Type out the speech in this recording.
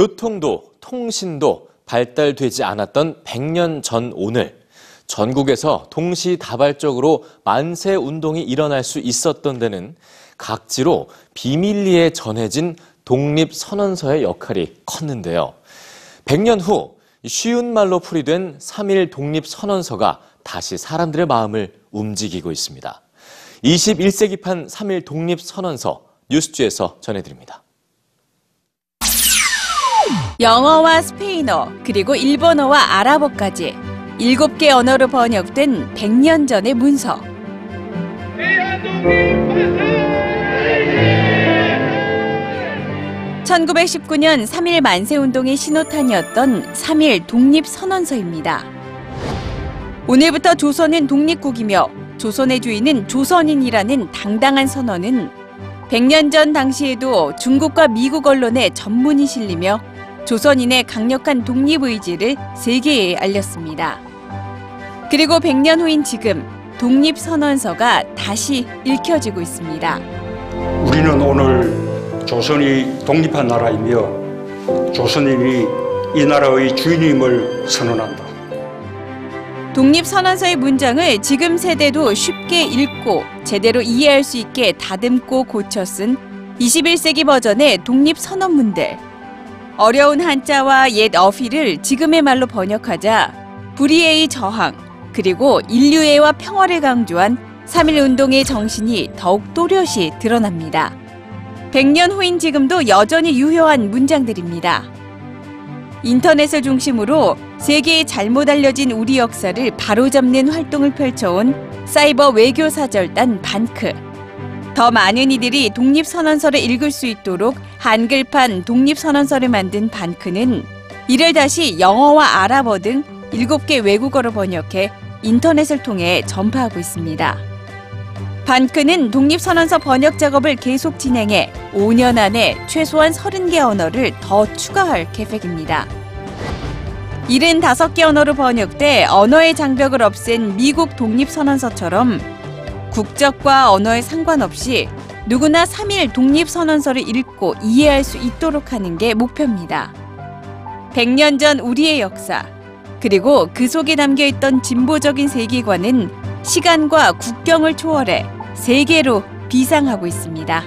교통도 통신도 발달되지 않았던 100년 전 오늘 전국에서 동시다발적으로 만세 운동이 일어날 수 있었던 데는 각지로 비밀리에 전해진 독립선언서의 역할이 컸는데요. 100년 후 쉬운 말로 풀이된 3.1 독립선언서가 다시 사람들의 마음을 움직이고 있습니다. 21세기판 3.1 독립선언서 뉴스주에서 전해드립니다. 영어와 스페인어, 그리고 일본어와 아랍어까지 7개 언어로 번역된 100년 전의 문서. (1919년) 3.1 만세운동의 신호탄이었던 (3.1) 독립선언서입니다. 오늘부터 조선은 독립국이며 조선의 주인은 조선인이라는 당당한 선언은 100년 전 당시에도 중국과 미국 언론에 전문이 실리며 조선인의 강력한 독립 의지를 세계에 알렸습니다. 그리고 100년 후인 지금 독립선언서가 다시 읽혀지고 있습니다. 우리는 오늘 조선이 독립한 나라이며 조선인이 이 나라의 주인임을 선언한다. 독립선언서의 문장을 지금 세대도 쉽게 읽고 제대로 이해할 수 있게 다듬고 고쳐 쓴 21세기 버전의 독립선언문들. 어려운 한자와 옛 어휘를 지금의 말로 번역하자 불의의 저항, 그리고 인류애와 평화를 강조한 3.1운동의 정신이 더욱 또렷이 드러납니다. 100년 후인 지금도 여전히 유효한 문장들입니다. 인터넷을 중심으로 세계에 잘못 알려진 우리 역사를 바로잡는 활동을 펼쳐온 사이버 외교사절단 반크. 더 많은 이들이 독립선언서를 읽을 수 있도록 한글판 독립선언서를 만든 반크는 이를 다시 영어와 아랍어 등 7개 외국어로 번역해 인터넷을 통해 전파하고 있습니다. 반크는 독립선언서 번역 작업을 계속 진행해 5년 안에 최소한 30개 언어를 더 추가할 계획입니다. 75개 언어로 번역돼 언어의 장벽을 없앤 미국 독립선언서처럼 국적과 언어에 상관없이 누구나 3일 독립선언서를 읽고 이해할 수 있도록 하는 게 목표입니다. 100년 전 우리의 역사, 그리고 그 속에 담겨 있던 진보적인 세계관은 시간과 국경을 초월해 세계로 비상하고 있습니다.